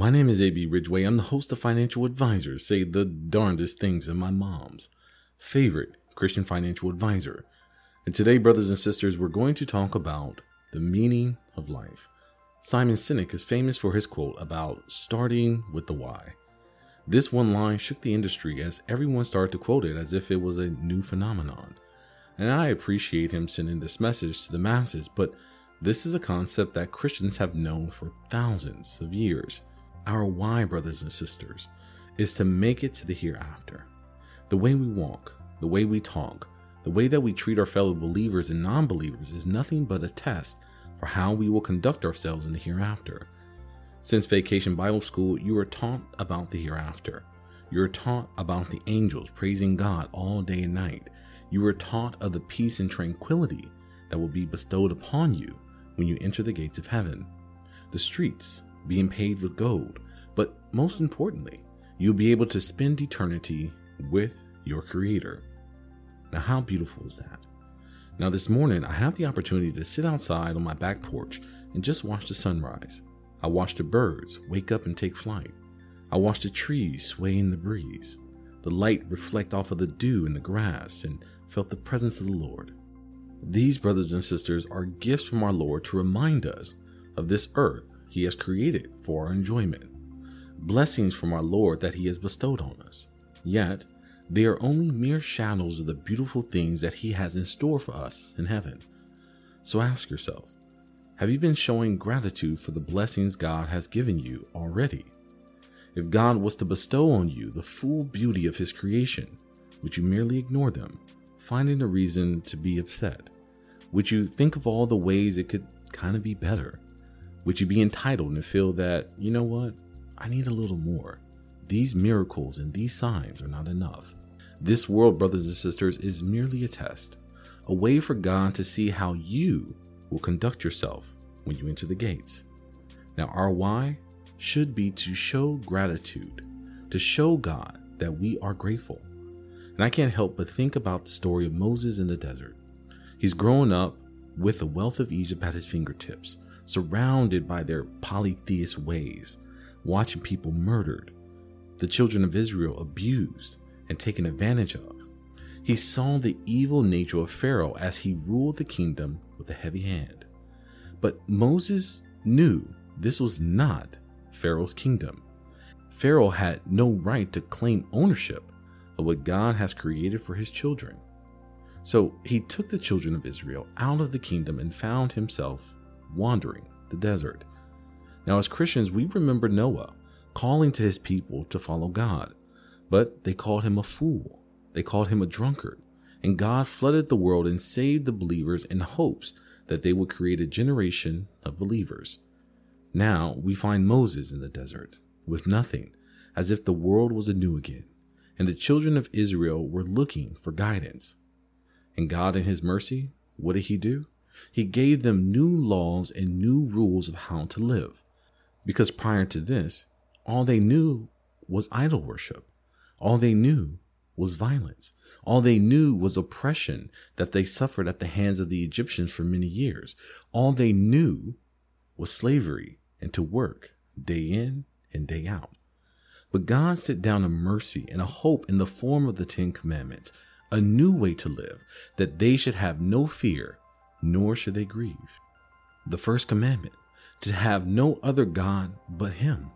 My name is AB Ridgeway. I'm the host of Financial Advisors Say the Darndest Things in My Mom's favorite Christian financial advisor. And today, brothers and sisters, we're going to talk about the meaning of life. Simon Sinek is famous for his quote about starting with the why. This one line shook the industry as everyone started to quote it as if it was a new phenomenon. And I appreciate him sending this message to the masses, but this is a concept that Christians have known for thousands of years. Our why, brothers and sisters, is to make it to the hereafter. The way we walk, the way we talk, the way that we treat our fellow believers and non believers is nothing but a test for how we will conduct ourselves in the hereafter. Since Vacation Bible School, you are taught about the hereafter. You are taught about the angels praising God all day and night. You are taught of the peace and tranquility that will be bestowed upon you when you enter the gates of heaven. The streets, being paid with gold, but most importantly, you'll be able to spend eternity with your Creator. Now, how beautiful is that? Now, this morning, I have the opportunity to sit outside on my back porch and just watch the sunrise. I watch the birds wake up and take flight. I watch the trees sway in the breeze. The light reflect off of the dew in the grass and felt the presence of the Lord. These brothers and sisters are gifts from our Lord to remind us of this earth he has created for our enjoyment, blessings from our Lord that He has bestowed on us. Yet, they are only mere shadows of the beautiful things that He has in store for us in heaven. So ask yourself have you been showing gratitude for the blessings God has given you already? If God was to bestow on you the full beauty of His creation, would you merely ignore them, finding a reason to be upset? Would you think of all the ways it could kind of be better? Would you be entitled and feel that, you know what, I need a little more? These miracles and these signs are not enough. This world, brothers and sisters, is merely a test, a way for God to see how you will conduct yourself when you enter the gates. Now, our why should be to show gratitude, to show God that we are grateful. And I can't help but think about the story of Moses in the desert. He's growing up with the wealth of Egypt at his fingertips, surrounded by their polytheist ways, watching people murdered, the children of Israel abused and taken advantage of. He saw the evil nature of Pharaoh as he ruled the kingdom with a heavy hand. But Moses knew this was not Pharaoh's kingdom. Pharaoh had no right to claim ownership of what God has created for his children. So he took the children of Israel out of the kingdom and found himself wandering the desert. Now, as Christians, we remember Noah calling to his people to follow God, but they called him a fool. They called him a drunkard. And God flooded the world and saved the believers in hopes that they would create a generation of believers. Now we find Moses in the desert with nothing, as if the world was anew again, and the children of Israel were looking for guidance. And God, in His mercy, what did He do? He gave them new laws and new rules of how to live. Because prior to this, all they knew was idol worship. All they knew was violence. All they knew was oppression that they suffered at the hands of the Egyptians for many years. All they knew was slavery and to work day in and day out. But God set down a mercy and a hope in the form of the Ten Commandments, a new way to live, that they should have no fear nor should they grieve. The first commandment to have no other God but Him,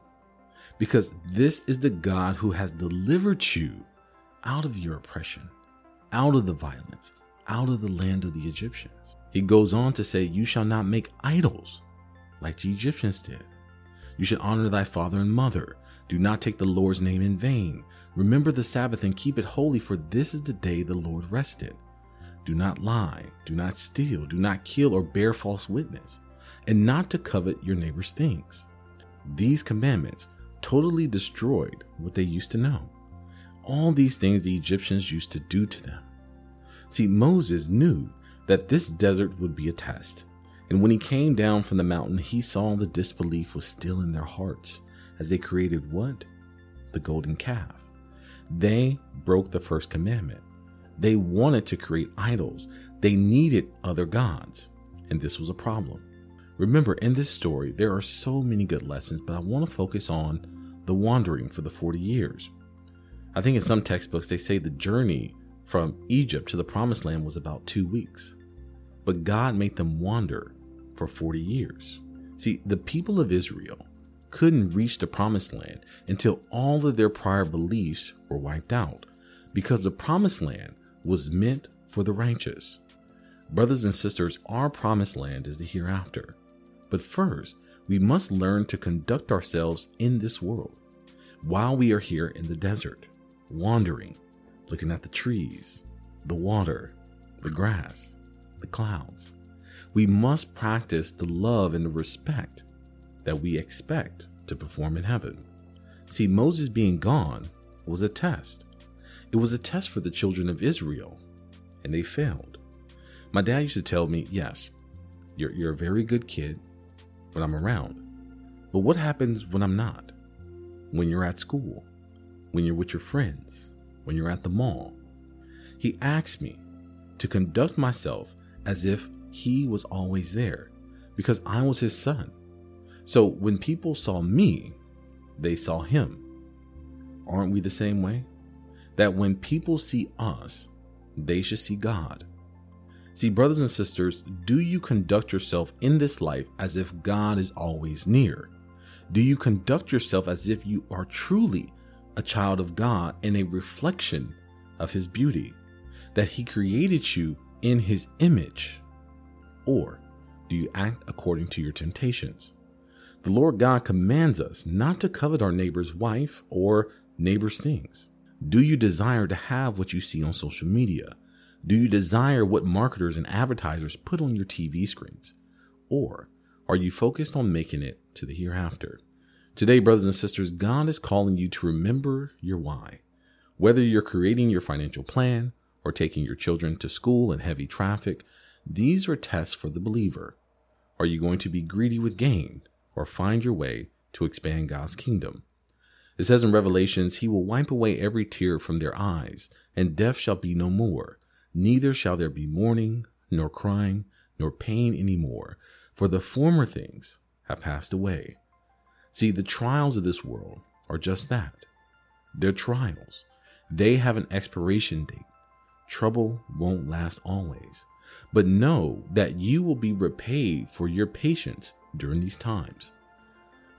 because this is the God who has delivered you out of your oppression, out of the violence, out of the land of the Egyptians. He goes on to say, You shall not make idols like the Egyptians did. You should honor thy father and mother. Do not take the Lord's name in vain. Remember the Sabbath and keep it holy, for this is the day the Lord rested. Do not lie, do not steal, do not kill or bear false witness, and not to covet your neighbor's things. These commandments totally destroyed what they used to know. All these things the Egyptians used to do to them. See, Moses knew that this desert would be a test. And when he came down from the mountain, he saw the disbelief was still in their hearts as they created what? The golden calf. They broke the first commandment. They wanted to create idols. They needed other gods. And this was a problem. Remember, in this story, there are so many good lessons, but I want to focus on the wandering for the 40 years. I think in some textbooks they say the journey from Egypt to the promised land was about two weeks, but God made them wander for 40 years. See, the people of Israel couldn't reach the promised land until all of their prior beliefs were wiped out because the promised land was meant for the righteous. Brothers and sisters, our promised land is the hereafter. But first, we must learn to conduct ourselves in this world while we are here in the desert, wandering, looking at the trees, the water, the grass, the clouds. We must practice the love and the respect that we expect to perform in heaven. See, Moses being gone was a test. It was a test for the children of Israel, and they failed. My dad used to tell me, Yes, you're, you're a very good kid when I'm around. But what happens when I'm not? When you're at school, when you're with your friends, when you're at the mall. He asked me to conduct myself as if he was always there because I was his son. So when people saw me, they saw him. Aren't we the same way? That when people see us, they should see God. See, brothers and sisters, do you conduct yourself in this life as if God is always near? Do you conduct yourself as if you are truly a child of God and a reflection of His beauty? That He created you in His image? Or do you act according to your temptations? The Lord God commands us not to covet our neighbor's wife or neighbor's things. Do you desire to have what you see on social media? Do you desire what marketers and advertisers put on your TV screens? Or are you focused on making it to the hereafter? Today, brothers and sisters, God is calling you to remember your why. Whether you're creating your financial plan or taking your children to school in heavy traffic, these are tests for the believer. Are you going to be greedy with gain or find your way to expand God's kingdom? It says in Revelations, He will wipe away every tear from their eyes, and death shall be no more Neither shall there be mourning, nor crying, nor pain any more, for the former things have passed away. See, the trials of this world are just that. They're trials. They have an expiration date. Trouble won't last always. But know that you will be repaid for your patience during these times.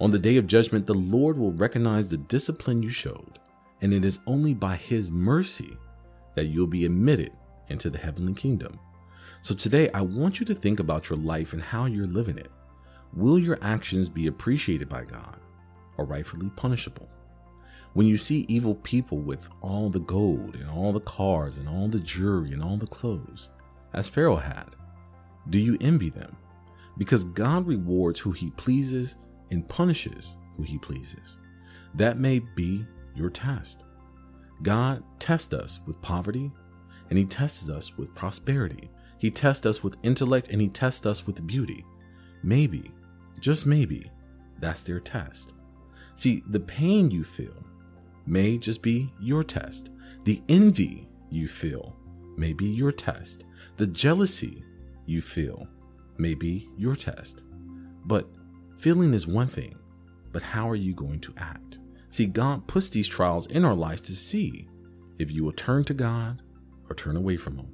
On the day of judgment, the Lord will recognize the discipline you showed, and it is only by His mercy that you'll be admitted into the heavenly kingdom. So today, I want you to think about your life and how you're living it. Will your actions be appreciated by God or rightfully punishable? When you see evil people with all the gold and all the cars and all the jewelry and all the clothes, as Pharaoh had, do you envy them? Because God rewards who he pleases and punishes who he pleases. That may be your test. God tests us with poverty and He tests us with prosperity. He tests us with intellect and He tests us with beauty. Maybe, just maybe, that's their test. See, the pain you feel may just be your test. The envy you feel may be your test. The jealousy you feel may be your test. But feeling is one thing, but how are you going to act? See, God puts these trials in our lives to see if you will turn to God or turn away from him.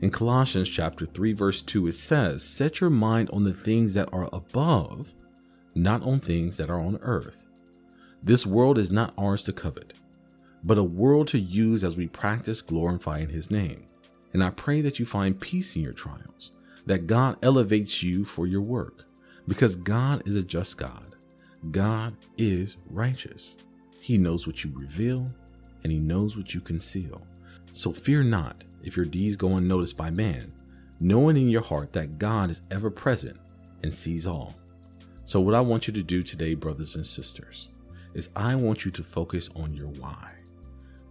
In Colossians chapter 3 verse 2 it says, "Set your mind on the things that are above, not on things that are on earth." This world is not ours to covet, but a world to use as we practice glorifying his name. And I pray that you find peace in your trials, that God elevates you for your work, because God is a just God. God is righteous. He knows what you reveal and he knows what you conceal. So fear not if your deeds go unnoticed by man, knowing in your heart that God is ever present and sees all. So, what I want you to do today, brothers and sisters, is I want you to focus on your why.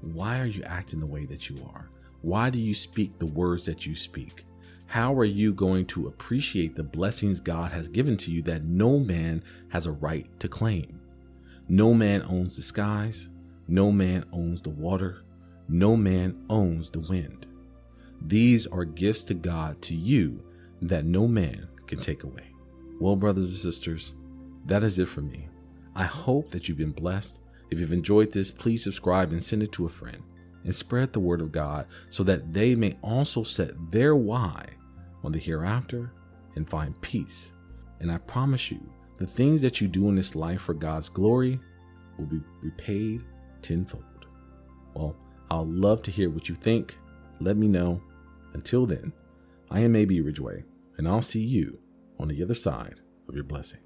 Why are you acting the way that you are? Why do you speak the words that you speak? How are you going to appreciate the blessings God has given to you that no man has a right to claim? No man owns the skies, no man owns the water, no man owns the wind. These are gifts to God to you that no man can take away. Well, brothers and sisters, that is it for me. I hope that you've been blessed. If you've enjoyed this, please subscribe and send it to a friend and spread the word of God so that they may also set their why on the hereafter and find peace. And I promise you, the things that you do in this life for God's glory will be repaid tenfold. Well, I'll love to hear what you think. Let me know. Until then, I am AB Ridgeway, and I'll see you on the other side of your blessing.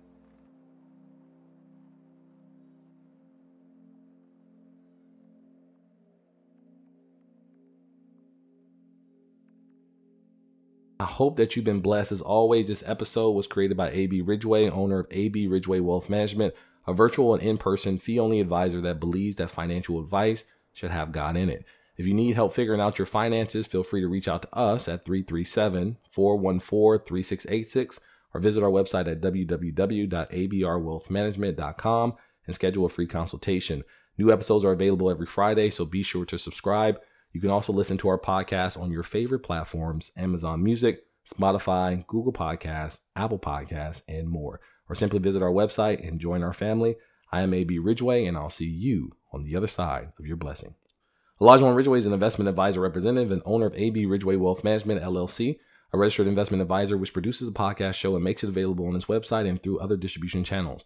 I hope that you've been blessed. As always, this episode was created by AB Ridgeway, owner of AB Ridgeway Wealth Management, a virtual and in person fee only advisor that believes that financial advice should have God in it. If you need help figuring out your finances, feel free to reach out to us at 337 414 3686 or visit our website at www.abrwealthmanagement.com and schedule a free consultation. New episodes are available every Friday, so be sure to subscribe. You can also listen to our podcast on your favorite platforms Amazon Music, Spotify, Google Podcasts, Apple Podcasts, and more. Or simply visit our website and join our family. I am AB Ridgeway, and I'll see you on the other side of your blessing. Olajuwon Ridgeway is an investment advisor representative and owner of AB Ridgeway Wealth Management, LLC, a registered investment advisor which produces a podcast show and makes it available on its website and through other distribution channels.